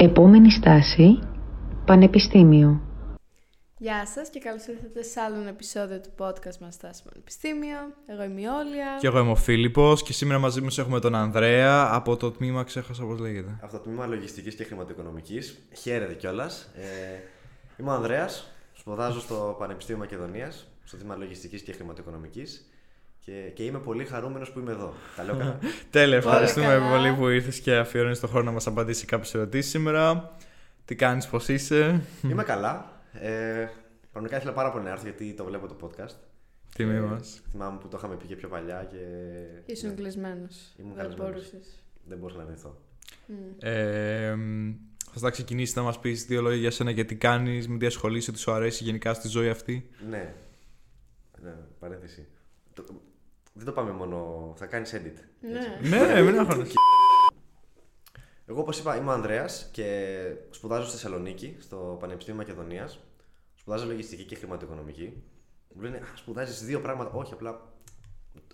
Επόμενη στάση, Πανεπιστήμιο. Γεια σας και καλώς ήρθατε σε άλλο ένα επεισόδιο του podcast μας Στάση Πανεπιστήμιο. Εγώ είμαι η Όλια. Και εγώ είμαι ο Φίλιππος και σήμερα μαζί μας έχουμε τον Ανδρέα από το τμήμα, ξέχασα πώς λέγεται. Από το τμήμα Λογιστικής και Χρηματοοικονομικής. Χαίρετε κιόλας. Ε, είμαι ο Ανδρέας, σπουδάζω στο Πανεπιστήμιο Μακεδονίας, στο τμήμα Λογιστικής και Χρηματοοικονομικής. Και, και είμαι πολύ χαρούμενος που είμαι εδώ. Τα λέω καλά. Τέλεια, ευχαριστούμε καλά. πολύ που ήρθες και αφιερώνεις τον χρόνο να μας απαντήσει κάποιες ερωτήσεις σήμερα. Τι κάνεις, πώς είσαι; είμαι καλά. Ε, Πραγματικά ήθελα πάρα πολύ να έρθω γιατί το βλέπω το podcast. Τιμή Ε, μας. Θυμάμαι που το είχαμε πει και πιο παλιά και Ήσουν κλεισμένος. Ήμουν Δεν καλεσμένος. μπορούσες. δεν μπορούσα να αρνηθώ. Μμ. Ε, μ, θα τα ξεκινήσεις να μας πεις δύο λόγια για σένα γιατί κάνεις, με τι ασχολείσαι, τι σου αρέσει γενικά στη ζωή αυτή; Ναι. ναι παρένθεση. Το- δεν το πάμε μόνο. Θα κάνεις edit. Ναι. ναι, μην αγχώνεσαι. Εγώ, όπως είπα, είμαι ο Ανδρέας και σπουδάζω στη Θεσσαλονίκη, στο Πανεπιστήμιο Μακεδονίας. Σπουδάζω λογιστική και χρηματοοικονομική. Μου λένε, Α, σπουδάζεις δύο πράγματα. Όχι, απλά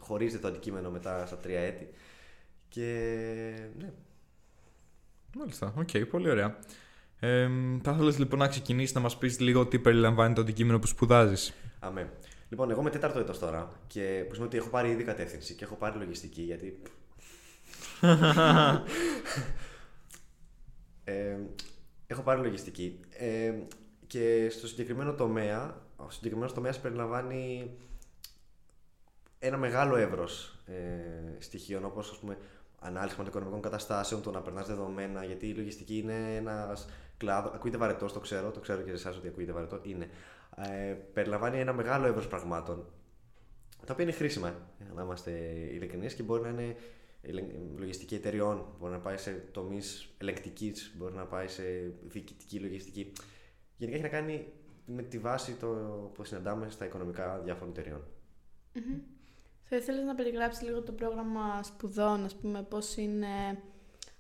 χωρίζεται το αντικείμενο μετά στα τρία έτη. Και ναι, Μάλιστα, οκ, πολύ ωραία. Ε, μ, θα ήθελες λοιπόν να ξεκινήσεις να μας πεις λίγο τι περιλαμβάνει το αντικείμενο που σπουδάζεις; αμέ. Λοιπόν, εγώ είμαι τέταρτο έτος τώρα και που σημαίνει ότι έχω πάρει ήδη κατεύθυνση και έχω πάρει λογιστική γιατί. ε, έχω πάρει λογιστική. Ε, και στο συγκεκριμένο τομέα, ο συγκεκριμένος τομέας περιλαμβάνει ένα μεγάλο εύρος ε, στοιχείων όπως ας πούμε ανάλυση χρηματοοικονομικών καταστάσεων, το να περνάς δεδομένα, γιατί η λογιστική είναι ένας κλάδος. Ακούγεται βαρετός, το ξέρω, το ξέρω και σε εσάς ότι ακούγεται βαρετό. Είναι. Ε, περιλαμβάνει ένα μεγάλο εύρος πραγμάτων, τα οποία είναι χρήσιμα, ε, να είμαστε ειλικρινείς και μπορεί να είναι ελεγ- λογιστική εταιριών, μπορεί να πάει σε τομείς ελεκτική, μπορεί να πάει σε διοικητική λογιστική. Γενικά έχει να κάνει με τη βάση το που συναντάμε στα οικονομικά διάφορων εταιριών. Μμμ. Θα ήθελες να περιγράψεις λίγο το πρόγραμμα σπουδών, ας πούμε, πώς είναι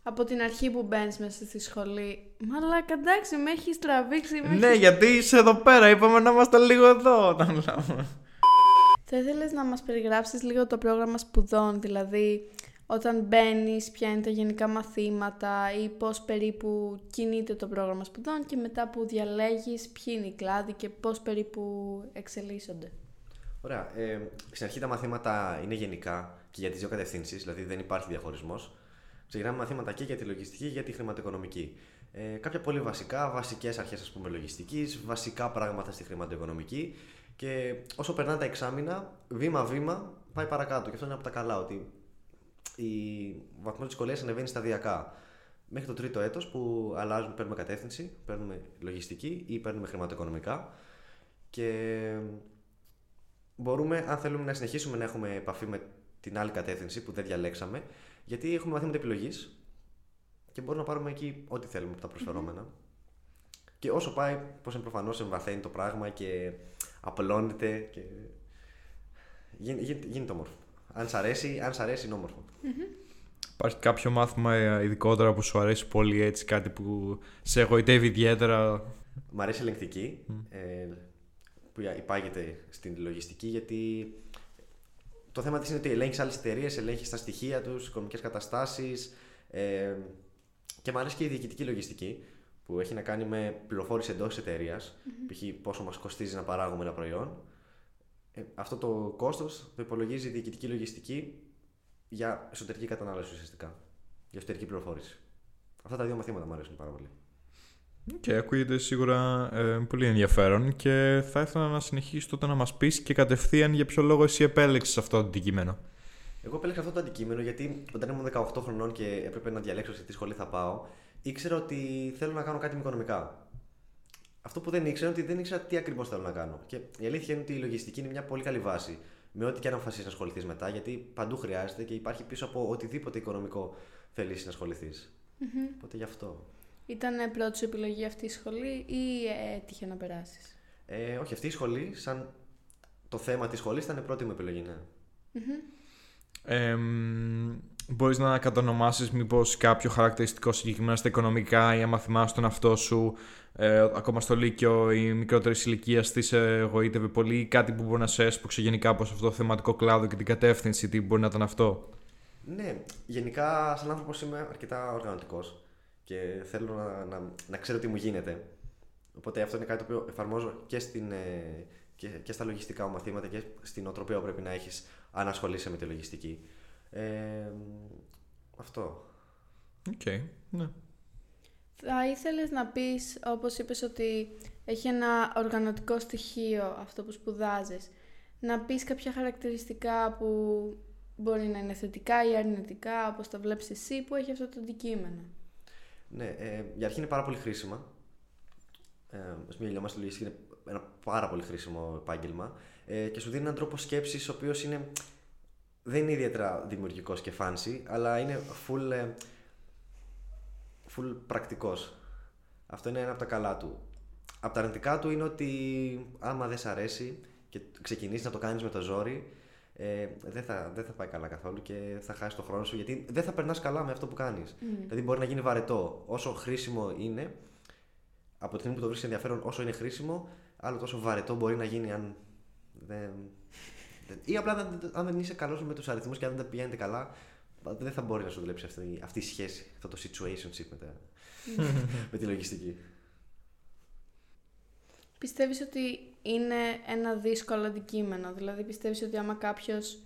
από την αρχή που μπαίνεις μέσα στη σχολή. Μαλάκα, εντάξει, με έχεις τραβήξει. με Ναι, έχεις- γιατί είσαι εδώ πέρα, είπαμε να είμαστε λίγο εδώ όταν λέμε. Θα ήθελες να μας περιγράψεις λίγο το πρόγραμμα σπουδών, δηλαδή όταν μπαίνεις, ποια είναι τα γενικά μαθήματα ή πώς περίπου κινείται το πρόγραμμα σπουδών και μετά που διαλέγεις ποιοι είναι οι κλάδοι και πώς περίπου εξελίσσονται. Ωραία. Ε, στην αρχή τα μαθήματα είναι γενικά και για τις δύο κατευθύνσεις, δηλαδή δεν υπάρχει διαχωρισμός. Ξεκινάμε μαθήματα και για τη λογιστική και για τη χρηματοοικονομική. Ε, κάποια πολύ βασικά, βασικές αρχές ας πούμε λογιστικής, βασικά πράγματα στη χρηματοοικονομική και όσο περνάνε τα εξάμεινα, βήμα-βήμα πάει παρακάτω. Και αυτό είναι από τα καλά, ότι η βαθμός τη δυσκολίας ανεβαίνει σταδιακά. Μέχρι το τρίτο έτος που αλλάζουμε, παίρνουμε κατεύθυνση, παίρνουμε λογιστική ή παίρνουμε χρηματοοικονομικά και μπορούμε, αν θέλουμε να συνεχίσουμε να έχουμε επαφή με την άλλη κατεύθυνση που δεν διαλέξαμε, γιατί έχουμε μαθήματα επιλογής και μπορούμε να πάρουμε εκεί ό,τι θέλουμε από τα προσφερόμενα. Και όσο πάει, πώς είναι προφανώς, εμβαθαίνει το πράγμα και απλώνεται και. Γι- γι- Γίνεται όμορφο. Αν σ' αρέσει, αν σ' αρέσει είναι όμορφο. Υπάρχει κάποιο μάθημα ε, ειδικότερα που σου αρέσει πολύ έτσι, κάτι που σε εγωιτεύει ιδιαίτερα; Μ' αρέσει η ελεγκτική ε, που υπάγεται στην λογιστική γιατί το θέμα της είναι ότι ελέγχεις άλλες εταιρείες, ελέγχεις τα στοιχεία τους, οικονομικές καταστάσεις ε, και μου αρέσει και η διοικητική λογιστική που έχει να κάνει με πληροφόρηση εντός της εταιρείας, π.χ. πόσο μας κοστίζει να παράγουμε ένα προϊόν. Ε, αυτό το κόστος το υπολογίζει η διοικητική λογιστική για εσωτερική κατανάλωση ουσιαστικά, για εσωτερική πληροφόρηση. Αυτά τα δύο μαθήματα μου αρέσουν πάρα πολύ. Και ακούγεται σίγουρα ε, πολύ ενδιαφέρον και θα ήθελα να συνεχίσει τότε να μας πεις και κατευθείαν για ποιο λόγο εσύ επέλεξες αυτό το αντικείμενο. Εγώ επέλεξα αυτό το αντικείμενο γιατί όταν ήμουν 18 χρονών και έπρεπε να διαλέξω σε τι σχολή θα πάω, ήξερα ότι θέλω να κάνω κάτι με οικονομικά. Αυτό που δεν ήξερα είναι ότι δεν ήξερα τι ακριβώς θέλω να κάνω. Και η αλήθεια είναι ότι η λογιστική είναι μια πολύ καλή βάση. Με ό,τι και αν αποφασίσεις να ασχοληθείς μετά, γιατί παντού χρειάζεται και υπάρχει πίσω από οτιδήποτε οικονομικό θέλεις να ασχοληθείς. Οπότε γι' αυτό. Ήταν πρώτη σου επιλογή αυτή η σχολή ή ε, έτυχε να περάσεις; Ε, όχι, αυτή η σχολή, σαν το θέμα της σχολής, ήταν η πρώτη μου επιλογή, ναι. Ε, μ, μπορείς να κατονομάσεις μήπως κάποιο χαρακτηριστικό συγκεκριμένα στα οικονομικά ή άμα θυμάσαι τον αυτό σου ε, ακόμα στο Λύκειο ή μικρότερη ηλικία τι σε εγωίτευε πολύ ή κάτι που μπορεί να σε έσπρωξε γενικά από αυτό το θεματικό κλάδο και την κατεύθυνση, τι μπορεί να ήταν αυτό; Ναι, γενικά σαν άνθρωπος είμαι αρκετά οργανωτικός και θέλω να, να, να ξέρω τι μου γίνεται. Οπότε αυτό είναι κάτι το οποίο εφαρμόζω και, στην, ε, και, και στα λογιστικά μου μαθήματα και στη νοοτροπία που πρέπει να έχεις αν ασχολείσαι με τη λογιστική. Ε, αυτό. OK, okay, ναι. Θα ήθελες να πεις, όπως είπες ότι έχει ένα οργανωτικό στοιχείο αυτό που σπουδάζεις, να πεις κάποια χαρακτηριστικά που μπορεί να είναι θετικά ή αρνητικά, όπως τα βλέπεις εσύ, που έχει αυτό το αντικείμενο. Ναι, ε, για αρχή είναι πάρα πολύ χρήσιμα. Ε, ας μην γελιόμαστε, λογιστική είναι ένα πάρα πολύ χρήσιμο επάγγελμα ε, και σου δίνει έναν τρόπο σκέψης ο οποίος είναι, δεν είναι ιδιαίτερα δημιουργικός και fancy, αλλά είναι full, ε, full πρακτικός. Αυτό είναι ένα από τα καλά του. Από τα αρνητικά του είναι ότι άμα δεν σ' αρέσει και ξεκινήσεις να το κάνεις με το ζόρι, ε, δεν, θα, δεν θα πάει καλά καθόλου και θα χάσει το χρόνο σου γιατί δεν θα περνάς καλά με αυτό που κάνεις. Mm. Δηλαδή μπορεί να γίνει βαρετό. Όσο χρήσιμο είναι, από τη στιγμή που το βρίσκεις ενδιαφέρον, όσο είναι χρήσιμο, άλλο τόσο βαρετό μπορεί να γίνει αν δεν. ή απλά αν δεν είσαι καλός με τους αριθμούς και αν δεν πηγαίνετε καλά, δεν θα μπορεί να σου δουλέψει αυτή, αυτή η σχέση, αυτό το situationship με, τα, με τη λογιστική. Πιστεύεις ότι είναι ένα δύσκολο αντικείμενο, δηλαδή πιστεύεις ότι άμα κάποιος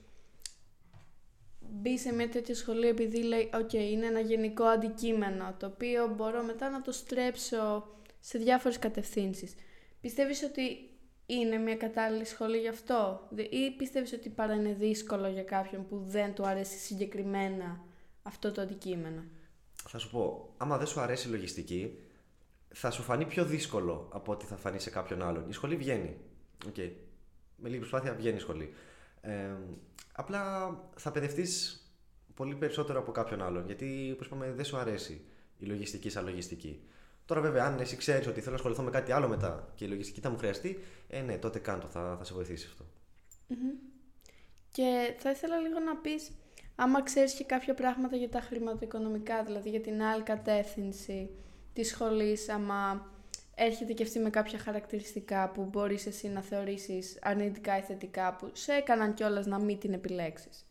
μπει σε μια τέτοια σχολή επειδή λέει «ΟΚ, είναι ένα γενικό αντικείμενο το οποίο μπορώ μετά να το στρέψω σε διάφορες κατευθύνσεις». Πιστεύεις ότι είναι μια κατάλληλη σχολή γι' αυτό; Ή πιστεύεις ότι παρά είναι δύσκολο για κάποιον που δεν του αρέσει συγκεκριμένα αυτό το αντικείμενο; Θα σου πω, άμα δεν σου αρέσει η λογιστική, θα σου φανεί πιο δύσκολο από ότι θα φανεί σε κάποιον άλλον. Η σχολή βγαίνει. Okay. Με λίγη προσπάθεια βγαίνει η σχολή. Ε, απλά θα παιδευτείς πολύ περισσότερο από κάποιον άλλον. Γιατί, όπως είπαμε, δεν σου αρέσει η λογιστική σαν λογιστική. Τώρα, βέβαια, αν εσύ ξέρεις ότι θέλω να ασχοληθώ με κάτι άλλο μετά και η λογιστική θα μου χρειαστεί, ε, ναι, τότε κάντο, θα, θα σε βοηθήσει αυτό. Και θα ήθελα λίγο να πεις, άμα ξέρεις και κάποια πράγματα για τα χρηματοοικονομικά, δηλαδή για την άλλη κατεύθυνση τη σχολής, άμα έρχεται και αυτή με κάποια χαρακτηριστικά που μπορείς εσύ να θεωρήσεις αρνητικά ή θετικά που σε έκαναν κιόλας να μην την επιλέξεις.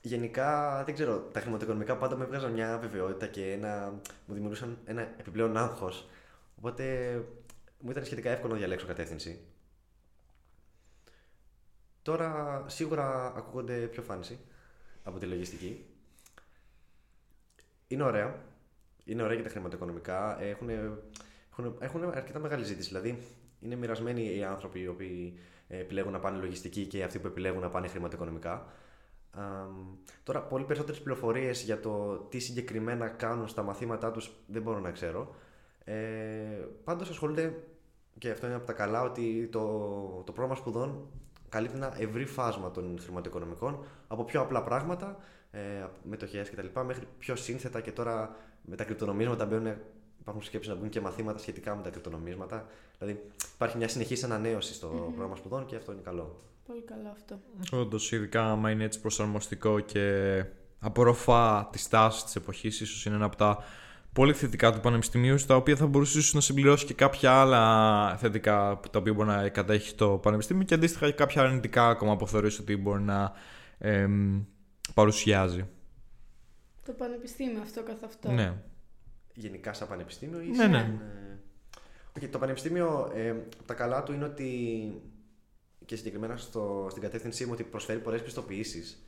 Γενικά, δεν ξέρω, τα χρηματοοικονομικά πάντα με έβγαζαν μια βεβαιότητα και ένα, μου δημιουργούσαν ένα επιπλέον άγχος. Οπότε μου ήταν σχετικά εύκολο να διαλέξω κατεύθυνση. Τώρα σίγουρα ακούγονται πιο φάνηση από τη λογιστική. Είναι ωραία. Είναι ωραία και τα χρηματοοικονομικά. Έχουν έχουν, έχουν αρκετά μεγάλη ζήτηση. Δηλαδή, είναι μοιρασμένοι οι άνθρωποι οι οποίοι ε, επιλέγουν να πάνε λογιστική και αυτοί που επιλέγουν να πάνε χρηματοοικονομικά. τώρα, πολύ περισσότερες πληροφορίες για το τι συγκεκριμένα κάνουν στα μαθήματά τους δεν μπορώ να ξέρω. Ε, Πάντως ασχολούνται, και αυτό είναι από τα καλά, ότι το, το πρόγραμμα σπουδών καλύπτει ένα ευρύ φάσμα των χρηματοοικονομικών από πιο απλά πράγματα, ε, μετοχές κτλ. μέχρι πιο σύνθετα και τώρα με τα κρυπτονομίσματα μπαίνουν υπάρχουν σκέψεις να μπουν και μαθήματα σχετικά με τα κρυπτονομίσματα. Δηλαδή υπάρχει μια συνεχής ανανέωση στο mm-hmm. πρόγραμμα σπουδών και αυτό είναι καλό. Πολύ καλό αυτό. Όντως, ειδικά άμα είναι έτσι προσαρμοστικό και απορροφά τις τάσεις της εποχής, ίσως είναι ένα από τα πολύ θετικά του Πανεπιστημίου, στα οποία θα μπορούσε ίσως να συμπληρώσει και κάποια άλλα θετικά τα οποία μπορεί να κατέχει το Πανεπιστήμιο και αντίστοιχα και κάποια αρνητικά ακόμα που θεωρείς ότι μπορεί να παρουσιάζει. Το Πανεπιστήμιο αυτό καθ' αυτό. Ναι γενικά σαν πανεπιστήμιο ή ναι, σαν... ναι. Okay, το πανεπιστήμιο, ε, τα καλά του είναι ότι και συγκεκριμένα στο, στην κατεύθυνσή μου ότι προσφέρει πολλές πιστοποιήσεις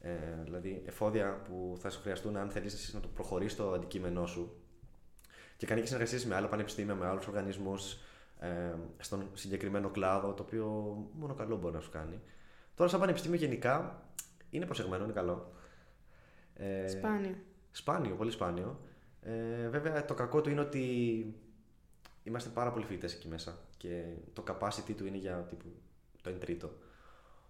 ε, δηλαδή εφόδια που θα σου χρειαστούν αν θέλεις να το προχωρήσεις το αντικείμενό σου και κάνει και συνεργασίες με άλλα πανεπιστήμια, με άλλους οργανισμούς ε, στον συγκεκριμένο κλάδο το οποίο μόνο καλό μπορεί να σου κάνει. Τώρα σαν πανεπιστήμιο γενικά είναι προσεγμένο, είναι καλό. Ε, σπάνιο. Σπάνιο, πολύ σπάνιο. Ε, βέβαια το κακό του είναι ότι είμαστε πάρα πολλοί φοιτητές εκεί μέσα και το capacity του είναι για τύπου, το 1 τρίτο.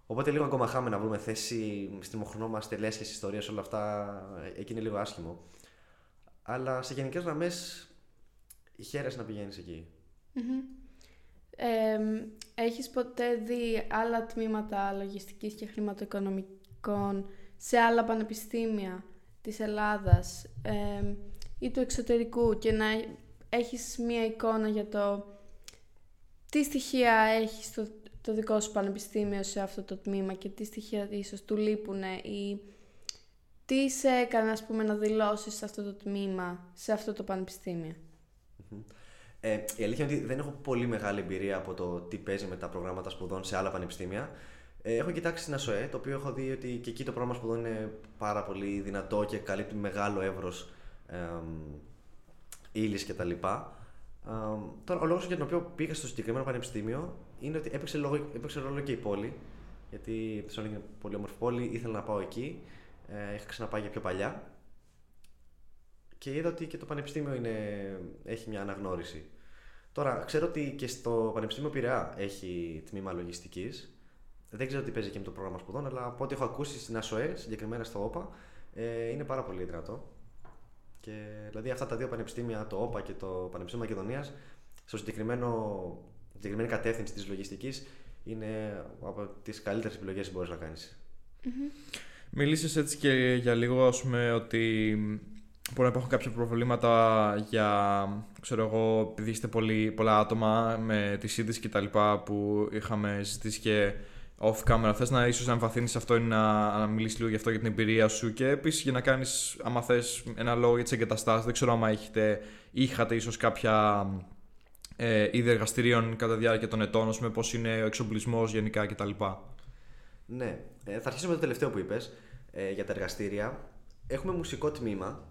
Οπότε λίγο ακόμα χάμε να βρούμε θέση, στριμωχνόμαστε, λέσχε, ιστορίες, όλα αυτά. Εκεί είναι λίγο άσχημο. Αλλά σε γενικές γραμμές χαίρεσαι να πηγαίνεις εκεί. Ε, έχεις ποτέ δει άλλα τμήματα λογιστικής και χρηματοοικονομικών σε άλλα πανεπιστήμια της Ελλάδας ή του εξωτερικού και να έχεις μία εικόνα για το τι στοιχεία έχεις το, το δικό σου πανεπιστήμιο σε αυτό το τμήμα και τι στοιχεία ίσως του λείπουν ή τι σε έκανε ας πούμε να δηλώσεις σε αυτό το τμήμα, σε αυτό το πανεπιστήμιο. Ε, η αλήθεια είναι ότι δεν έχω πολύ μεγάλη εμπειρία από το τι παίζει με τα προγράμματα σπουδών σε άλλα πανεπιστήμια. Ε, έχω κοιτάξει την ΑΣΟΕ, το οποίο έχω δει ότι και εκεί το πρόγραμμα σπουδών είναι πάρα πολύ δυνατό και καλύπτει μεγάλο εύρος ε, ύλης κτλ. Ε, τώρα, ο λόγος για τον οποίο πήγα στο συγκεκριμένο πανεπιστήμιο είναι ότι έπαιξε, λόγο, έπαιξε ρόλο και η πόλη. Γιατί η Θεσσαλονίκη είναι πολύ όμορφη πόλη, ήθελα να πάω εκεί. Ε, είχα ξαναπάει για πιο παλιά. Και είδα ότι και το πανεπιστήμιο είναι, έχει μια αναγνώριση. Τώρα, ξέρω ότι και στο Πανεπιστήμιο Πειραιά έχει τμήμα λογιστικής. Δεν ξέρω τι παίζει και με το πρόγραμμα σπουδών, αλλά από ό,τι έχω ακούσει στην ΑΣΟΕ, συγκεκριμένα στο ΟΠΑ, ε, είναι πάρα πολύ δυνατό. Και, δηλαδή αυτά τα δύο πανεπιστήμια, το ΟΠΑ και το Πανεπιστήμιο Μακεδονίας, στο συγκεκριμένο, συγκεκριμένη κατεύθυνση της λογιστικής, είναι από τις καλύτερες επιλογές που μπορείς να κάνεις. Mm-hmm. έτσι και για λίγο, ας πούμε, ότι μπορεί να υπάρχουν κάποια προβλήματα για, ξέρω εγώ, επειδή είστε πολύ, πολλά άτομα με τη σύντηση και τα λοιπά που είχαμε συζητήσει και off camera. Θες να ίσως να εμβαθύνεις αυτό ή να, να μιλήσεις λίγο γι' αυτό για την εμπειρία σου και επίσης για να κάνεις, άμα θες, ένα λόγο για τις εγκαταστάσεις. Δεν ξέρω άμα έχετε, είχατε ίσως κάποια ε, είδη εργαστηρίων κατά τη διάρκεια των ετών, με πώς είναι ο εξοπλισμός γενικά κτλ. Ναι, ε, θα αρχίσω με το τελευταίο που είπες ε, για τα εργαστήρια. Έχουμε μουσικό τμήμα,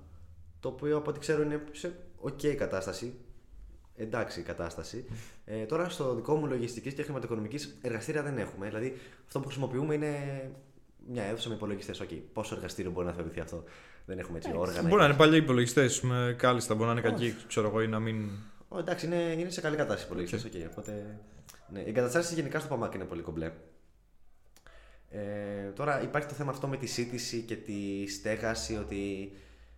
το οποίο από ό,τι ξέρω είναι σε ok κατάσταση εντάξει η κατάσταση. Ε, τώρα στο δικό μου λογιστικής και χρηματοοικονομικής εργαστήρια δεν έχουμε. Δηλαδή αυτό που χρησιμοποιούμε είναι μια αίθουσα με υπολογιστές. Okay. Πόσο εργαστήριο μπορεί να θεωρηθεί αυτό; Δεν έχουμε έτσι όργανα. Μπορεί να είναι παλιοί υπολογιστές με κάλλιστα, μπορεί να είναι κακοί, ξέρω εγώ, ή να μην. Oh, εντάξει, είναι, είναι σε καλή κατάσταση οι υπολογιστές. Okay. Οπότε, ναι. Οι εγκαταστάσεις γενικά στο Παμάκι είναι πολύ κομπλέ. Ε, τώρα υπάρχει το θέμα αυτό με τη σύντηση και τη στέγαση, ότι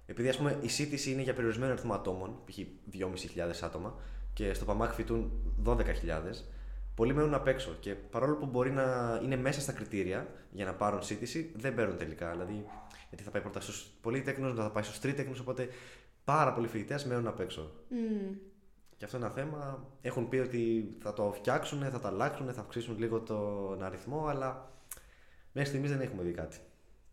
επειδή ας πούμε, η σύντηση είναι για περιορισμένο αριθμό ατόμων, π.χ. 2.500 άτομα, και στο ΠΑΜΑΚ φοιτούν 12.000, πολλοί μένουν απ' έξω. Και παρόλο που μπορεί να είναι μέσα στα κριτήρια για να πάρουν σύντηση, δεν παίρνουν τελικά. Δηλαδή, γιατί θα πάει πρώτα στους πολύτεκνου, μετά θα πάει στους τρίτεκνου, οπότε πάρα πολλοί φοιτητές μένουν απ' έξω. Mm. Και αυτό είναι ένα θέμα. Έχουν πει ότι θα το φτιάξουν, θα το αλλάξουν, θα αυξήσουν λίγο τον αριθμό, αλλά μέχρι στιγμής δεν έχουμε δει κάτι.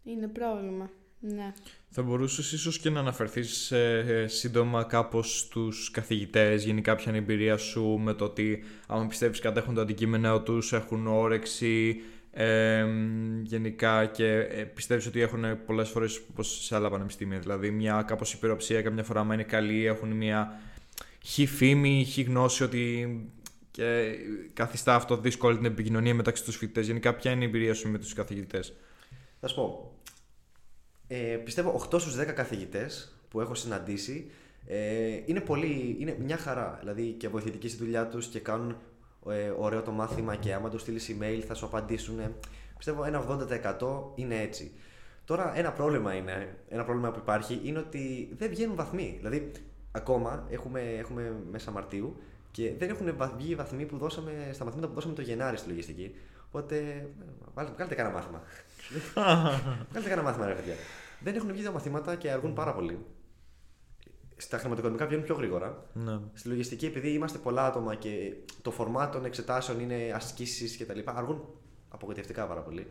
Είναι πρόβλημα. Ναι. Θα μπορούσες ίσως και να αναφερθείς ε, σύντομα κάπως στους καθηγητές, γενικά ποια είναι η εμπειρία σου με το ότι άμα πιστεύεις κατέχουν το αντικείμενο τους, έχουν όρεξη ε, γενικά και ε, πιστεύεις ότι έχουν πολλές φορές όπως σε άλλα πανεπιστήμια. Δηλαδή, μια κάπως υπεροψία, καμιά φορά, άμα είναι καλή, έχουν μια χι φήμη, χι γνώση ότι και καθιστά αυτό δύσκολη την επικοινωνία μεταξύ τους φοιτητές. Γενικά, ποια είναι η εμπειρία σου με τους καθηγητές; Θα σου πω. Ε, πιστεύω 8 στους 10 καθηγητές που έχω συναντήσει ε, είναι, πολύ, είναι μια χαρά. Δηλαδή και βοηθητικοί στη δουλειά τους και κάνουν ε, ωραίο το μάθημα και άμα τους στείλεις email θα σου απαντήσουν. Πιστεύω ένα 80% είναι έτσι. Τώρα ένα πρόβλημα είναι, ένα πρόβλημα που υπάρχει είναι ότι δεν βγαίνουν βαθμοί. Δηλαδή ακόμα έχουμε, έχουμε μέσα Μαρτίου και δεν έχουν βγει οι βαθμοί που δώσαμε στα μαθήματα που δώσαμε το Γενάρη στη λογιστική. Οπότε βγάλετε κανένα μάθημα. βγάλετε κανένα μάθημα, ρε παιδιά δεν έχουν βγει τα μαθήματα και αργούν πάρα πολύ. Στα χρηματοοικονομικά βγαίνουν πιο γρήγορα. Ναι. Στη λογιστική, επειδή είμαστε πολλά άτομα και το φορμάτ των εξετάσεων είναι ασκήσεις κτλ., αργούν απογοητευτικά πάρα πολύ.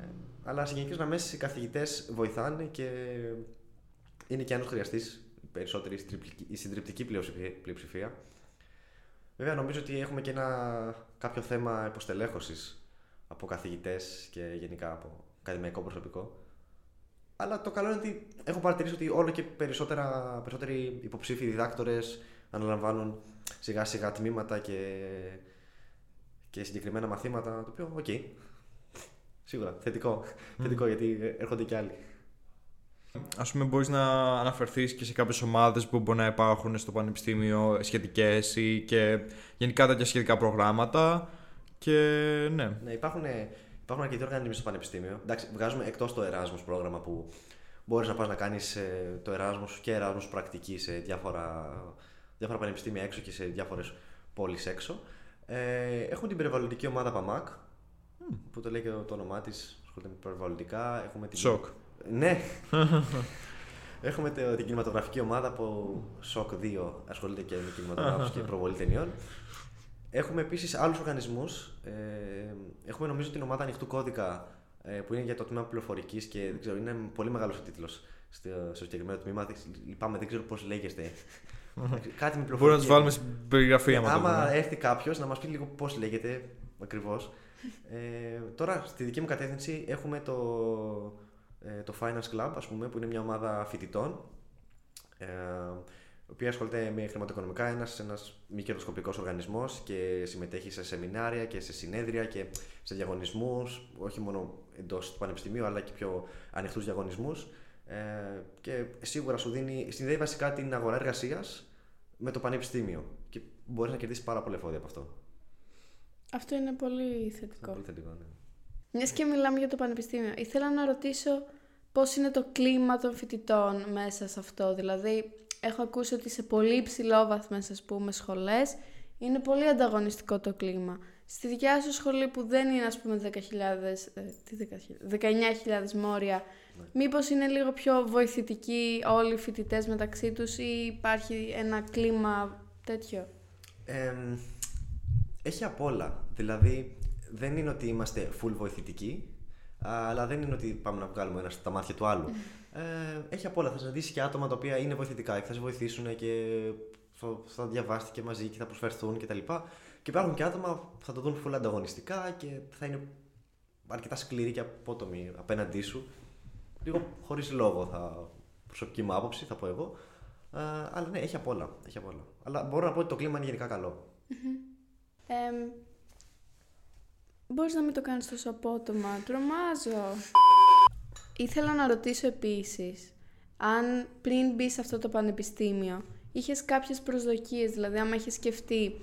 Ε, αλλά σε γενικές γραμμές οι καθηγητές βοηθάνε και είναι και αν χρειαστεί περισσότερη η συντριπτική πλειοψηφία. Βέβαια, νομίζω ότι έχουμε και ένα κάποιο θέμα υποστελέχωσης από καθηγητές και γενικά από ακαδημαϊκό προσωπικό. Αλλά το καλό είναι ότι έχω παρατηρήσει ότι όλο και περισσότερα, περισσότεροι υποψήφοι διδάκτορες αναλαμβάνουν σιγά σιγά τμήματα και, και συγκεκριμένα μαθήματα. Το οποίο, OK. Okay. Σίγουρα. Θετικό. Θετικό γιατί έρχονται και άλλοι. Α πούμε, μπορείς να αναφερθείς και σε κάποιες ομάδες που μπορεί να υπάρχουν στο πανεπιστήμιο σχετικές ή και γενικά τέτοια σχετικά προγράμματα. Και ναι. Ναι, υπάρχουν Υπάρχουν αρκετοί οργανισμοί στο πανεπιστήμιο. Εντάξει, βγάζουμε εκτός το Erasmus πρόγραμμα που μπορείς να πας να κάνεις ε, το Erasmus και Erasmus πρακτική σε διάφορα, διάφορα πανεπιστήμια έξω και σε διάφορες πόλεις έξω. Ε, έχουμε την περιβαλλοντική ομάδα PAMAC, που το λέει και το, όνομά της, ασχολείται με περιβαλλοντικά. Έχουμε την... Σοκ. Ναι. Έχουμε την κινηματογραφική ομάδα που ΣΟΚ 2 ασχολείται και με κινηματογράφους και προβολή ταινιών. Έχουμε επίσης άλλους οργανισμούς. Ε, έχουμε νομίζω την ομάδα ανοιχτού κώδικα ε, που είναι για το τμήμα πληροφορικής και δεν ξέρω, είναι πολύ μεγάλος ο τίτλος στο, στο συγκεκριμένο τμήμα. Δεν- Λυπάμαι, δεν ξέρω πώς λέγεστε. Κάτι με πληροφορική. Μπορεί να τους βάλουμε στην περιγραφή άμα το Άμα δούμε. έρθει κάποιος να μας πει λίγο πώς λέγεται ακριβώς. Ε, τώρα στη δική μου κατεύθυνση έχουμε το, ε, το Finance Club, ας πούμε, που είναι μια ομάδα φοιτητών. Ε, η οποία ασχολείται με χρηματοοικονομικά, ένας, ένας μη κερδοσκοπικός οργανισμός και συμμετέχει σε σεμινάρια και σε συνέδρια και σε διαγωνισμούς, όχι μόνο εντός του πανεπιστημίου αλλά και πιο ανοιχτούς διαγωνισμούς ε, και σίγουρα σου δίνει, συνδέει βασικά την αγορά εργασίας με το πανεπιστήμιο και μπορείς να κερδίσεις πάρα πολλά εφόδια από αυτό. Αυτό είναι πολύ Είναι θετικό. πολύ θετικό, ναι. Μιας και μιλάμε για το πανεπιστήμιο, ήθελα να ρωτήσω πώς είναι το κλίμα των φοιτητών μέσα σε αυτό. Δηλαδή, έχω ακούσει ότι σε πολύ υψηλό βαθμό, ας πούμε, σχολές, είναι πολύ ανταγωνιστικό το κλίμα. Στη δικιά σου σχολή που δεν είναι, ας πούμε, 10.000, ε, τι 10.000, 19.000 μόρια, μήπως είναι λίγο πιο βοηθητικοί όλοι οι φοιτητές μεταξύ τους ή υπάρχει ένα κλίμα τέτοιο; Ε, έχει απ' όλα. Δηλαδή, δεν είναι ότι είμαστε full βοηθητικοί, αλλά δεν είναι ότι πάμε να βγάλουμε ένα στα μάτια του άλλου. Ε, έχει απ' όλα. Θα συναντήσει και άτομα τα οποία είναι βοηθητικά και θα σε βοηθήσουν και θα, θα διαβάσετε και μαζί και θα προσφερθούν κτλ. Και, και υπάρχουν και άτομα που θα το δουν full ανταγωνιστικά και θα είναι αρκετά σκληροί και απότομοι απέναντί σου. Λίγο χωρίς λόγο θα προσωπική μου άποψη, θα πω εγώ. Ε, αλλά ναι, έχει απ' όλα. Έχει απ' όλα. Αλλά μπορώ να πω ότι το κλίμα είναι γενικά καλό. Ε, μπορείς να μην το κάνεις τόσο απότομα. Τρομάζω. Ήθελα να ρωτήσω επίσης, αν πριν μπει σε αυτό το πανεπιστήμιο, είχες κάποιες προσδοκίες, δηλαδή άμα είχες σκεφτεί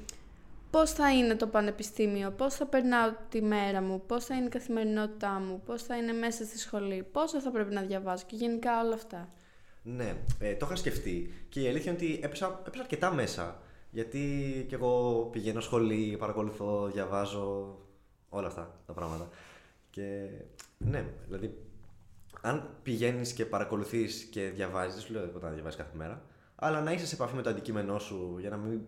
πώς θα είναι το πανεπιστήμιο, πώς θα περνάω τη μέρα μου, πώς θα είναι η καθημερινότητά μου, πώς θα είναι μέσα στη σχολή, πόσο θα πρέπει να διαβάζω και γενικά όλα αυτά. Ναι, ε, το είχα σκεφτεί και η αλήθεια είναι ότι έπεσα, έπεσα αρκετά μέσα. Γιατί και εγώ πηγαίνω σχολή, παρακολουθώ, διαβάζω όλα αυτά τα πράγματα. Και ναι, δηλαδή, αν πηγαίνεις και παρακολουθείς και διαβάζεις, δεν σου λέω τίποτα να διαβάζεις κάθε μέρα, αλλά να είσαι σε επαφή με το αντικείμενό σου για να μην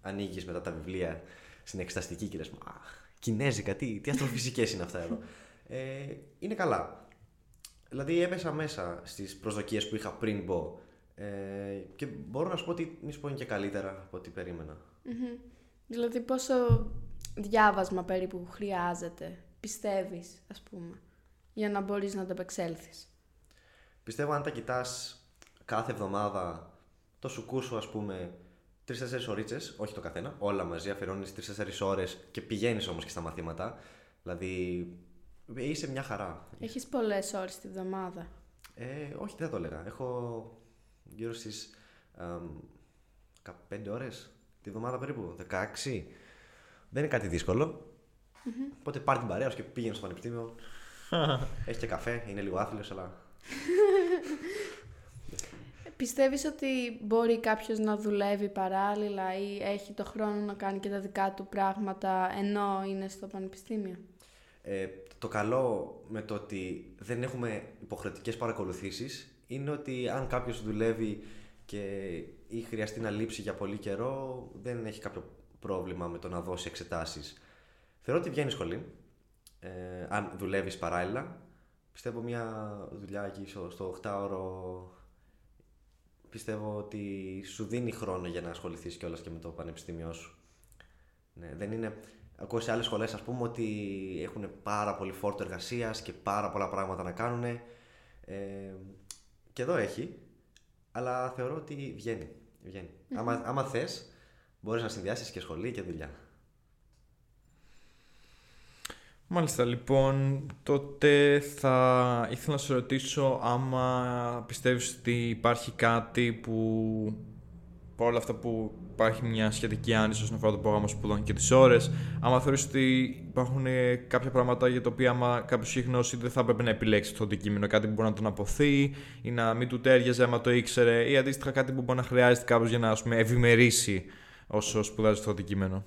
ανοίγεις μετά τα βιβλία στην εξεταστική και λες, Αχ, Κινέζικα, τι, τι αστροφυσικές είναι αυτά εδώ. Ε, είναι καλά. Δηλαδή έπεσα μέσα στις προσδοκίες που είχα πριν μπω ε, και μπορώ να σου πω ότι μη σου πω είναι και καλύτερα από ό,τι περίμενα. Μμμ. Δηλαδή πόσο διάβασμα περίπου χρειάζεται, πιστεύεις, ας πούμε, για να μπορείς να το επεξέλθεις. Πιστεύω αν τα κοιτάς κάθε εβδομάδα το σουκού σου ας πούμε τρει-τέσσερι ωρίτσε, όχι το καθένα, όλα μαζί αφιερώνεις τρει-τέσσερι ώρες και πηγαίνεις όμως και στα μαθήματα. Δηλαδή είσαι μια χαρά. Έχεις πολλές ώρες τη βδομάδα. Ε, όχι, δεν θα το έλεγα. Έχω γύρω στις 15 ώρες τη βδομάδα περίπου. 16. Δεν είναι κάτι δύσκολο. Οπότε πάρει την παρέα σου και πήγαινε στο πανεπιστήμιο. Έχει και καφέ, είναι λίγο άθλιος, αλλά. Πιστεύεις ότι μπορεί κάποιος να δουλεύει παράλληλα ή έχει το χρόνο να κάνει και τα δικά του πράγματα ενώ είναι στο πανεπιστήμιο; Ε, το καλό με το ότι δεν έχουμε υποχρεωτικές παρακολουθήσεις είναι ότι αν κάποιος δουλεύει και ή χρειαστεί να λείψει για πολύ καιρό δεν έχει κάποιο πρόβλημα με το να δώσει εξετάσεις. Θεωρώ ότι βγαίνει σχολή, ε, αν δουλεύεις παράλληλα. Πιστεύω μια δουλειά εκεί στο, στο 8ωρο πιστεύω ότι σου δίνει χρόνο για να ασχοληθείς κιόλας και με το πανεπιστήμιό σου. Ναι, δεν είναι... Ακούω σε άλλες σχολές ας πούμε ότι έχουν πάρα πολύ φόρτο εργασίας και πάρα πολλά πράγματα να κάνουν. Ε, και εδώ έχει, αλλά θεωρώ ότι βγαίνει. βγαίνει. Άμα, άμα θες, μπορείς να συνδυάσεις και σχολή και δουλειά. Μάλιστα, λοιπόν, τότε θα ήθελα να σε ρωτήσω άμα πιστεύεις ότι υπάρχει κάτι που παρόλα αυτά που υπάρχει μια σχετική άνηση όσον αφορά το πρόγραμμα σπουδών και τις ώρες, άμα θεωρείς ότι υπάρχουν ε, κάποια πράγματα για τα οποία άμα κάποιος έχει γνώση δεν θα έπρεπε να επιλέξει το αντικείμενο, κάτι που μπορεί να τον αποθεί ή να μην του τέριαζε άμα το ήξερε ή αντίστοιχα κάτι που μπορεί να χρειάζεται κάποιος για να ας πούμε, ευημερήσει όσο σπουδάζει το αντικείμενο.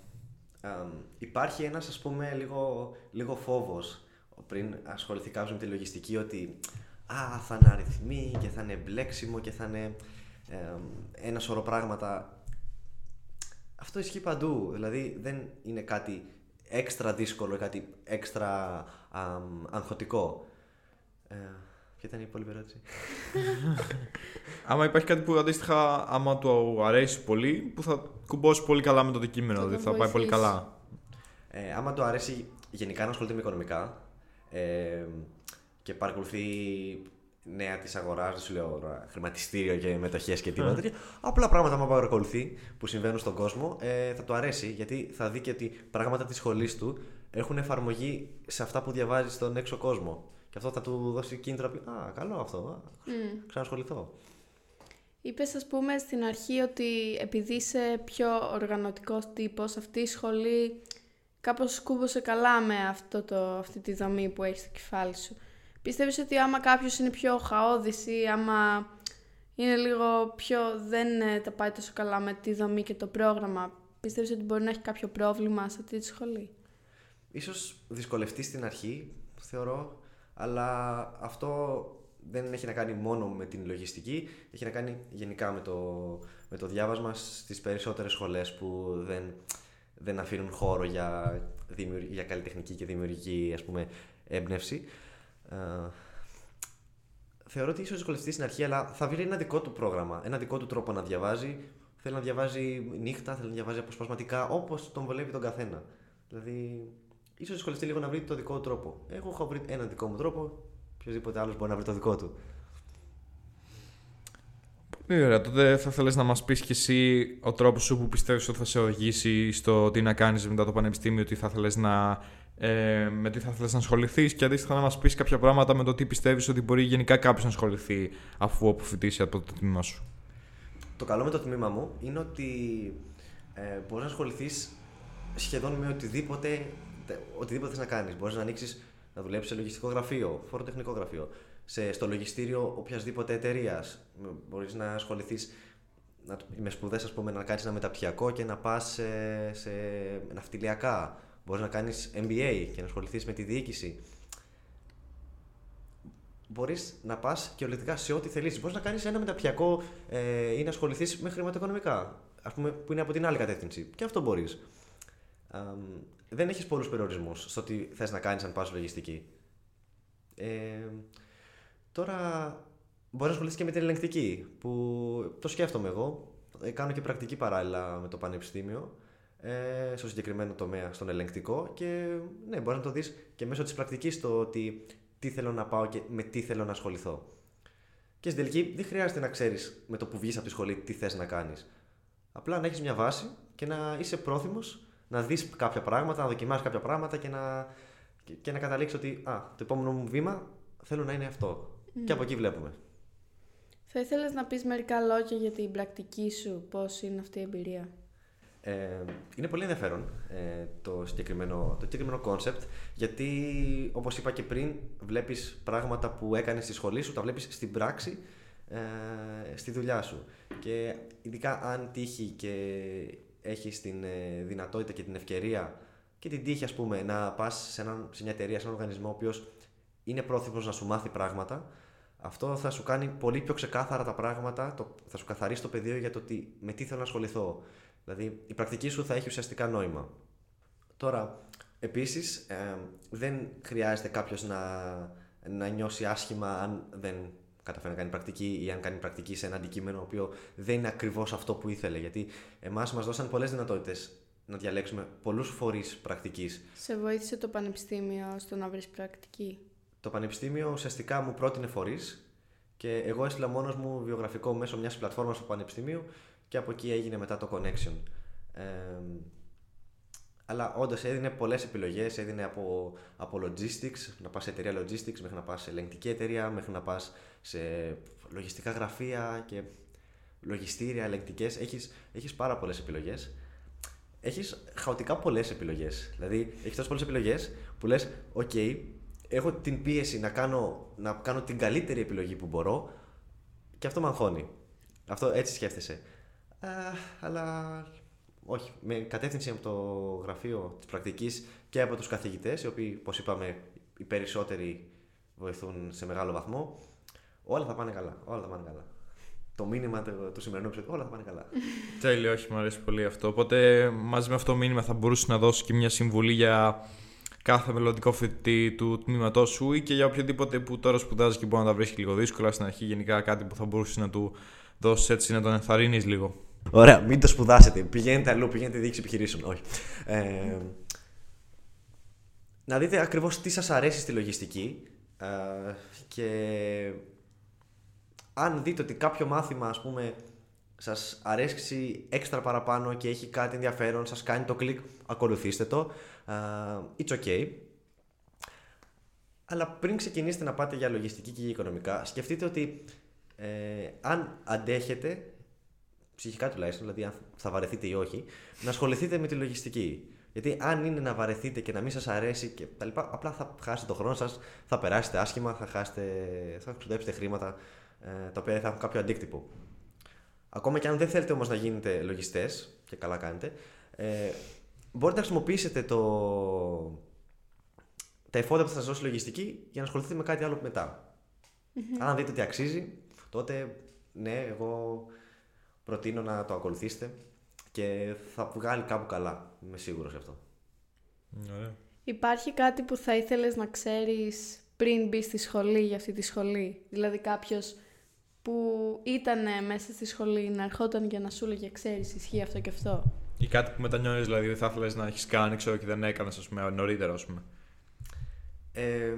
Αμ, υπάρχει ένας ας πούμε λίγο, λίγο φόβος πριν ασχοληθεί κάποιος με τη λογιστική ότι α, θα είναι αριθμοί και θα είναι μπλέξιμο και θα είναι ε, ένα σωρό πράγματα. Αυτό ισχύει παντού. Δηλαδή δεν είναι κάτι έξτρα δύσκολο, κάτι έξτρα αγχωτικό. Ε, ποια ήταν η υπόλοιπη ερώτηση. άμα υπάρχει κάτι που αντίστοιχα, άμα του αρέσει πολύ, που θα κουμπώσει πολύ καλά με το αντικείμενο, Θα δηλαδή τον θα πάει πολύ βοηθήσει. καλά. Ε, άμα του αρέσει γενικά να ασχολείται με οικονομικά ε, και παρακολουθεί νέα της αγοράς, δεν σου λέω τώρα, χρηματιστήριο και μετοχές και τίποτα τέτοια. Απλά πράγματα που παρακολουθεί που συμβαίνουν στον κόσμο ε, θα του αρέσει γιατί θα δει και ότι πράγματα της σχολής του έχουν εφαρμογή σε αυτά που διαβάζεις στον έξω κόσμο. Και αυτό θα του δώσει κίνητρο να πει Α, καλό αυτό. Α, Μμ. ξανασχοληθώ. Είπες ας πούμε στην αρχή ότι επειδή είσαι πιο οργανωτικός τύπος αυτή η σχολή κάπως σκούμπωσε καλά με αυτό το, αυτή τη δομή που έχεις στο κεφάλι σου. Πιστεύεις ότι άμα κάποιος είναι πιο χαόδης ή άμα είναι λίγο πιο δεν ε, τα πάει τόσο καλά με τη δομή και το πρόγραμμα πιστεύεις ότι μπορεί να έχει κάποιο πρόβλημα σε αυτή τη σχολή; Ίσως δυσκολευτείς στην αρχή, θεωρώ, αλλά αυτό δεν έχει να κάνει μόνο με την λογιστική, έχει να κάνει γενικά με το, με το διάβασμα στις περισσότερες σχολές που δεν, δεν αφήνουν χώρο για, δημιουργ- για καλλιτεχνική και δημιουργική ας πούμε, έμπνευση. Ε, θεωρώ ότι ίσως δυσκολευτεί στην αρχή, αλλά θα βρει ένα δικό του πρόγραμμα, ένα δικό του τρόπο να διαβάζει. Θέλει να διαβάζει νύχτα, θέλει να διαβάζει αποσπασματικά, όπως τον βολεύει τον καθένα. Δηλαδή, ίσως δυσκολευτεί λίγο να βρει το δικό του τρόπο. Εγώ έχω βρει έναν δικό μου τρόπο. Οποιοδήποτε άλλος μπορεί να βρει το δικό του. Πολύ ωραία. Τότε θα θέλεις να μας πεις και εσύ ο τρόπος σου που πιστεύεις ότι θα σε οδηγήσει στο τι να κάνεις μετά το πανεπιστήμιο, τι θα θέλεις να, ε, με τι θα θέλεις να ασχοληθείς και αντίστοιχα να μας πεις κάποια πράγματα με το τι πιστεύεις ότι μπορεί γενικά κάποιος να ασχοληθεί αφού αποφυτίσει από το τμήμα σου. Το καλό με το τμήμα μου είναι ότι ε, μπορείς να ασχοληθείς σχεδόν με οτιδήποτε, τε- οτιδήποτε θες να κάνεις. Μπορείς να ανοίξεις να δουλέψεις σε λογιστικό γραφείο, φοροτεχνικό γραφείο, σε, στο λογιστήριο οποιασδήποτε εταιρείας. Μπορείς να ασχοληθείς με σπουδές, ας πούμε, να κάνεις ένα μεταπτυχιακό και να πας σε, σε ναυτιλιακά. Μπορείς να κάνεις MBA και να ασχοληθείς με τη διοίκηση. Μπορείς να πας και ολικά σε ό,τι θελήσεις. Μπορείς να κάνεις ένα μεταπτυχιακό ε, ή να ασχοληθείς με χρηματοοικονομικά. Α πούμε, που είναι από την άλλη κατεύθυνση. Και αυτό μπορείς. Δεν έχεις πολλούς περιορισμούς στο τι θες να κάνεις αν πας λογιστική. Ε, τώρα μπορείς να ασχοληθείς και με την ελεγκτική, που το σκέφτομαι εγώ. Ε, κάνω και πρακτική παράλληλα με το πανεπιστήμιο ε, στο συγκεκριμένο τομέα, στον ελεγκτικό και ναι, μπορείς να το δεις και μέσω της πρακτικής το ότι τι θέλω να πάω και με τι θέλω να ασχοληθώ. Και στην τελική δεν χρειάζεται να ξέρεις με το που βγεις από τη σχολή τι θες να κάνεις. Απλά να έχεις μια βάση και να είσαι πρόθυμος να δεις κάποια πράγματα, να δοκιμάσεις κάποια πράγματα και να, και, και να καταλήξεις ότι α, το επόμενο μου βήμα θέλω να είναι αυτό. Και από εκεί βλέπουμε. Θα ήθελες να πεις μερικά λόγια για την πρακτική σου, πώς είναι αυτή η εμπειρία; Ε, είναι πολύ ενδιαφέρον ε, το συγκεκριμένο το συγκεκριμένο concept γιατί όπως είπα και πριν βλέπεις πράγματα που έκανες στη σχολή σου τα βλέπεις στην πράξη ε, στη δουλειά σου και ειδικά αν τύχει και έχεις την ε, δυνατότητα και την ευκαιρία και την τύχη ας πούμε να πας σε, έναν, σε μια εταιρεία, σε έναν οργανισμό ο οποίος είναι πρόθυμος να σου μάθει πράγματα αυτό θα σου κάνει πολύ πιο ξεκάθαρα τα πράγματα, το, θα σου καθαρίσει το πεδίο για το τι, με τι θέλω να ασχοληθώ. Δηλαδή, η πρακτική σου θα έχει ουσιαστικά νόημα. Τώρα, επίσης, ε, δεν χρειάζεται κάποιος να, να νιώσει άσχημα αν δεν καταφέρει να κάνει πρακτική ή αν κάνει πρακτική σε ένα αντικείμενο το οποίο δεν είναι ακριβώς αυτό που ήθελε. Γιατί εμάς μας δώσαν πολλές δυνατότητες να διαλέξουμε πολλούς φορείς πρακτικής. Σε βοήθησε το πανεπιστήμιο στο να βρεις πρακτική; Το πανεπιστήμιο ουσιαστικά μου πρότεινε φορείς και εγώ έστειλα μόνος μου βιογραφικό μέσω μιας πλατφόρμας του πανεπιστημίου και από εκεί έγινε μετά το connection. Ε, αλλά όντως έδινε πολλές επιλογές. Έδινε από, από logistics, να πας σε εταιρεία logistics, μέχρι να πας σε ελεγκτική εταιρεία, μέχρι να πας σε λογιστικά γραφεία και λογιστήρια, ελεγκτικέ. Έχεις έχεις πάρα πολλές επιλογές. Έχεις χαοτικά πολλές επιλογές. Δηλαδή, έχεις τόσες πολλές επιλογές που λες: OK, έχω την πίεση να κάνω, να κάνω την καλύτερη επιλογή που μπορώ και αυτό με αγχώνει. Αυτό έτσι σκέφτεσαι. Α, αλλά όχι, με κατεύθυνση από το γραφείο της πρακτικής και από τους καθηγητές, οι οποίοι, όπως είπαμε, οι περισσότεροι βοηθούν σε μεγάλο βαθμό, όλα θα πάνε καλά. Όλα θα πάνε καλά. το μήνυμα του, του σημερινού επεισόδου. Όλα θα πάνε καλά. Τέλειο, όχι, μου αρέσει πολύ αυτό. Οπότε μαζί με αυτό το μήνυμα θα μπορούσε να δώσει και μια συμβουλή για κάθε μελλοντικό φοιτητή του τμήματός σου ή και για οποιοδήποτε που τώρα σπουδάζει και μπορεί να τα βρίσκει λίγο δύσκολα στην αρχή. Γενικά κάτι που θα μπορούσε να του δώσεις έτσι να τον ενθαρρύνεις λίγο. Ωραία, μην το σπουδάσετε. Πηγαίνετε αλλού, πηγαίνετε διοίκηση επιχειρήσεων. Όχι. Ε, να δείτε ακριβώς τι σας αρέσει στη λογιστική ε, και αν δείτε ότι κάποιο μάθημα, ας πούμε, σας αρέσει έξτρα παραπάνω και έχει κάτι ενδιαφέρον, σας κάνει το κλικ, ακολουθήστε το. Uh, it's okay. Αλλά πριν ξεκινήσετε να πάτε για λογιστική και για οικονομικά, σκεφτείτε ότι ε, αν αντέχετε, ψυχικά τουλάχιστον, δηλαδή αν θα βαρεθείτε ή όχι, να ασχοληθείτε με τη λογιστική. Γιατί αν είναι να βαρεθείτε και να μην σας αρέσει και τα λοιπά, απλά θα χάσετε τον χρόνο σας, θα περάσετε άσχημα, θα, χάσετε, θα ξοδέψετε χρήματα ε, τα οποία θα έχουν κάποιο αντίκτυπο. Ακόμα και αν δεν θέλετε όμως να γίνετε λογιστές, και καλά κάνετε, ε, μπορείτε να χρησιμοποιήσετε το... τα εφόδια που θα σας δώσει λογιστική για να ασχοληθείτε με κάτι άλλο Αν δείτε ότι αξίζει, τότε ναι, εγώ προτείνω να το ακολουθήσετε και θα βγάλει κάπου καλά. Είμαι σίγουρος γι' αυτό. Ωραία. Υπάρχει κάτι που θα ήθελες να ξέρεις πριν μπεις στη σχολή για αυτή τη σχολή; Δηλαδή κάποιος που ήταν μέσα στη σχολή να ερχόταν για να σου λέγε ξέρεις ισχύει αυτό και αυτό. Ή κάτι που μετανιώνεις δηλαδή δεν θα ήθελες να έχεις κάνει ξέρω και δεν έκανες ας πούμε νωρίτερα ας πούμε. Ε,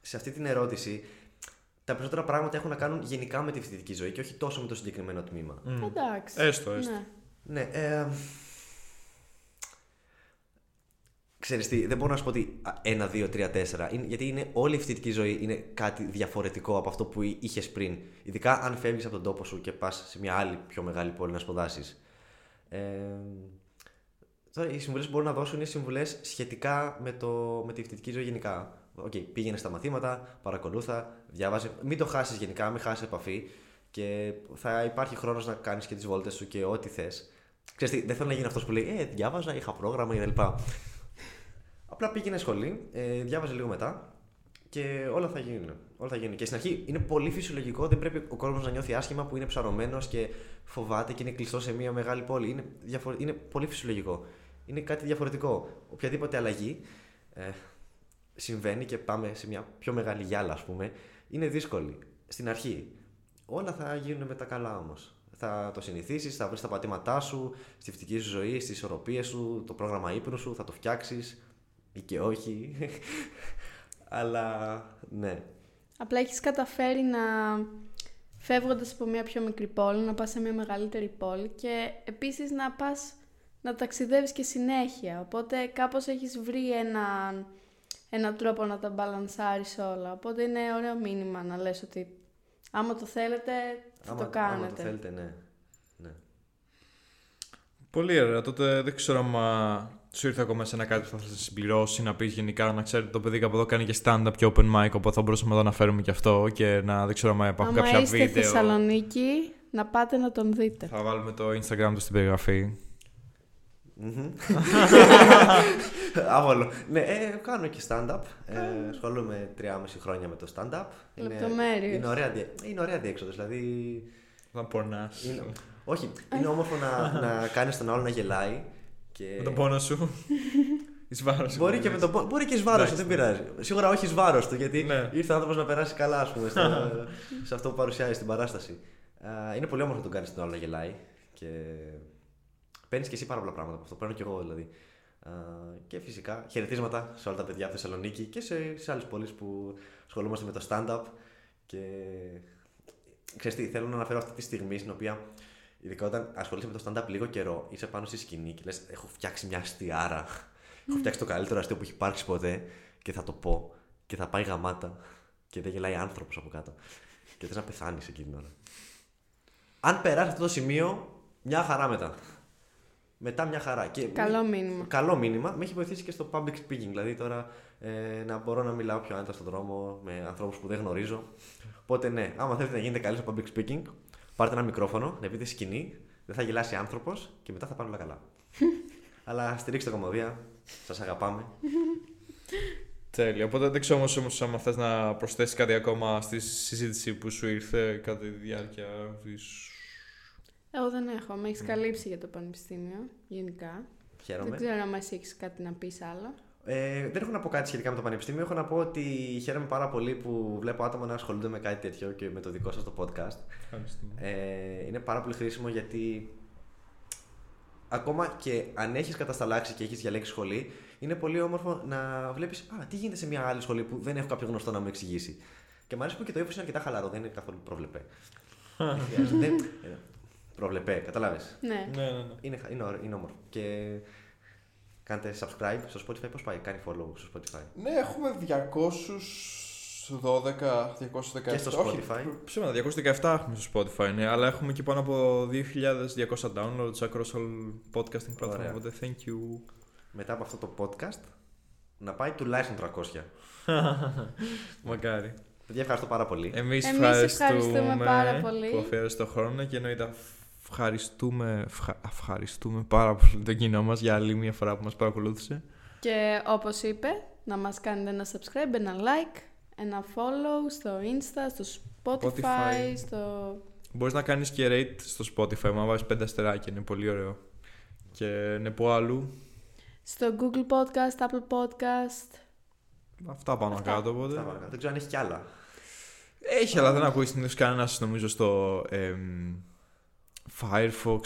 σε αυτή την ερώτηση τα περισσότερα πράγματα έχουν να κάνουν γενικά με τη φοιτητική ζωή και όχι τόσο με το συγκεκριμένο τμήμα. Mm. Εντάξει. Έστω, έστω. Ναι. Ναι, ε, Ξέρεις τι, δεν μπορώ να σου πω ότι ένα, δύο, τρία, τέσσερα. Είναι, γιατί είναι, όλη η φοιτητική ζωή είναι κάτι διαφορετικό από αυτό που είχες πριν. Ειδικά αν φεύγεις από τον τόπο σου και πας σε μια άλλη πιο μεγάλη πόλη να σπουδάσεις. Ε, τώρα, οι συμβουλές που μπορώ να δώσω είναι συμβουλές σχετικά με, το, με τη φοιτητική ζωή γενικά. Okay, πήγαινε στα μαθήματα, παρακολούθα, διάβαζε. Μην το χάσεις γενικά, μην χάσεις επαφή και θα υπάρχει χρόνος να κάνεις και τις βόλτες σου και ό,τι θες. Ξέρεις δεν θέλω να γίνει αυτός που λέει Ε, διάβαζα, είχα πρόγραμμα κτλ. Απλά πήγαινε σχολή, ε, διάβαζε λίγο μετά και όλα θα γίνουν. Όλα θα γίνουν. Και στην αρχή είναι πολύ φυσιολογικό, δεν πρέπει ο κόσμος να νιώθει άσχημα που είναι ψαρωμένος και φοβάται και είναι κλειστό σε μια μεγάλη πόλη. Είναι, διαφορε... είναι πολύ φυσιολογικό. Είναι κάτι διαφορετικό. Οποιαδήποτε αλλαγή ε, συμβαίνει και πάμε σε μια πιο μεγάλη γυάλα, ας πούμε, είναι δύσκολη. Στην αρχή. Όλα θα γίνουν με τα καλά όμως. Θα το συνηθίσεις, θα βρεις τα πατήματά σου, στη φυτική σου ζωή, στις ισορροπίες σου, το πρόγραμμα ύπνου σου, θα το φτιάξεις ή και όχι. Αλλά ναι. Απλά έχεις καταφέρει να φεύγοντας από μια πιο μικρή πόλη, να πας σε μια μεγαλύτερη πόλη και επίσης να πας να ταξιδεύεις και συνέχεια. Οπότε κάπως έχεις βρει έναν ένα τρόπο να τα μπαλανσάρεις όλα. Οπότε είναι ωραίο μήνυμα να λες ότι άμα το θέλετε θα το κάνετε. Άμα το θέλετε, ναι. ναι. Πολύ ωραία. Τότε δεν ξέρω αν σου ήρθε ακόμα σε ένα κάτι που θα να συμπληρώσει, να πεις γενικά να ξέρετε το παιδί από εδώ κάνει και stand-up και open mic, οπότε θα μπορούσαμε να το αναφέρουμε και αυτό και να δεν ξέρω αν υπάρχουν κάποια είστε βίντεο. στη Θεσσαλονίκη, να πάτε να τον δείτε. Θα βάλουμε το Instagram του στην περιγραφή. Άβολο. ναι, ε, κάνω και stand-up. Ε, ασχολούμαι 3,5 χρόνια με το stand-up. Λεπτομέρειες. Είναι, ωραία, είναι ωραία διέξοδος. Δηλαδή. Θα πονάς. Όχι, είναι όμορφο να, να κάνεις τον άλλο να γελάει. Και... Με τον πόνο σου. Εις βάρος μπορεί, και με τον, μπορεί και εις βάρος του, δεν πειράζει. Σίγουρα όχι εις βάρος του, γιατί ναι. ήρθε ο άνθρωπος να περάσει καλά, ας πούμε, σε αυτό που παρουσιάζει στην παράσταση. είναι πολύ όμορφο να τον κάνεις τον άλλο να γελάει. Και παίρνεις και εσύ πάρα πολλά πράγματα από αυτό. Παίρνω και εγώ δηλαδή. και φυσικά χαιρετίσματα σε όλα τα παιδιά από Θεσσαλονίκη και σε, σε άλλες πόλεις που ασχολούμαστε με το stand-up. Και ξέρεις τι, θέλω να αναφέρω αυτή τη στιγμή στην οποία Ειδικά όταν ασχολείσαι με το stand-up λίγο καιρό, είσαι πάνω στη σκηνή και λες: Έχω φτιάξει μια αστιάρα. Έχω φτιάξει το καλύτερο αστείο που έχει υπάρξει ποτέ και θα το πω. Και θα πάει γαμάτα. Και δεν γελάει άνθρωπος από κάτω. Και θες να πεθάνεις εκείνη την ώρα. Αν περάσει αυτό το σημείο, μια χαρά μετά. Μετά μια χαρά. Και καλό μήνυμα. Καλό μήνυμα. Με έχει βοηθήσει και στο public speaking. Δηλαδή τώρα ε, να μπορώ να μιλάω πιο άνετα στον δρόμο με ανθρώπους που δεν γνωρίζω. Οπότε ναι, άμα θέλετε να γίνετε καλή στο public speaking, πάρτε ένα μικρόφωνο, να πείτε σκηνή, δεν θα γελάσει άνθρωπος και μετά θα πάνε όλα καλά. Αλλά στηρίξτε κομμωδία. Σας αγαπάμε. Τέλεια. Οπότε δεν ξέρω όμως, όμως άμα θες να προσθέσεις κάτι ακόμα στη συζήτηση που σου ήρθε κατά τη διάρκεια της... Εγώ δεν έχω. Με έχεις καλύψει για το πανεπιστήμιο, γενικά. Χαίρομαι. Δεν ξέρω αν εσύ έχεις κάτι να πεις άλλο. Ε, δεν έχω να πω κάτι σχετικά με το Πανεπιστήμιο. Έχω να πω ότι χαίρομαι πάρα πολύ που βλέπω άτομα να ασχολούνται με κάτι τέτοιο και με το δικό σας το podcast. Ευχαριστούμε. Ε, είναι πάρα πολύ χρήσιμο γιατί ακόμα και αν έχεις κατασταλάξει και έχεις διαλέξει σχολή, είναι πολύ όμορφο να βλέπεις Α, τι γίνεται σε μια άλλη σχολή που δεν έχω κάποιο γνωστό να μου εξηγήσει. Και μου αρέσει που και το ύφος είναι αρκετά χαλαρό, δεν είναι καθόλου προβλεπέ. Δεν χρειάζεται. Δεν- ε, Προβλεπέ, καταλάβει. Ναι. ναι, ναι, ναι. Είναι, χα- είναι, ωραίο- είναι όμορφο. Και κάντε subscribe στο Spotify. Πώς πάει, κάνει follow στο Spotify; Ναι, έχουμε 212, 217. Και στο όχι, Spotify. Ψέματα, 217 έχουμε στο Spotify, ναι, αλλά έχουμε και πάνω από 2.200 downloads across all podcasting platforms. Ωραία. Οπότε thank you. Μετά από αυτό το podcast να πάει τουλάχιστον 300. Μακάρι. Παιδιά, ευχαριστώ πάρα πολύ. Εμείς, Εμείς ευχαριστούμε, ευχαριστούμε πάρα πολύ. που αφιέρωσες το χρόνο και εννοείται ευχαριστούμε, ευχα- ευχαριστούμε πάρα πολύ το κοινό μας για άλλη μια φορά που μας παρακολούθησε. Και όπως είπε, να μας κάνετε ένα subscribe, ένα like, ένα follow στο Insta, στο Spotify, Spotify. στο... Μπορείς να κάνεις και rate στο Spotify, μα βάζεις πέντε αστεράκια, είναι πολύ ωραίο. Και ναι, πω αλλού, στο Google Podcast, Apple Podcast. αυτά πάνω Αυτά. κάτω οπότε. Αυτά παρακάτω. Δεν ξέρω αν έχεις κι άλλα. Έχει, αλλά δεν ακούει συνήθως κανένας νομίζω στο εμ, Firefox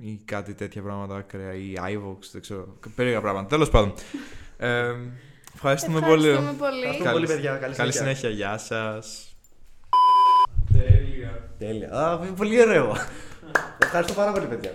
ή κάτι τέτοια πράγματα ακραία ή iVox, δεν ξέρω. Περίεργα πράγματα. Τέλος πάντων. Εμ, ευχαριστούμε, πολύ. Ευχαριστούμε πολύ. Ευχαριστούμε πολύ, παιδιά. Καλή, Καλή συνέχεια. συνέχεια. Γεια σας. Τέλεια. Τέλεια. Α, πολύ ωραίο. Ευχαριστώ πάρα πολύ, παιδιά.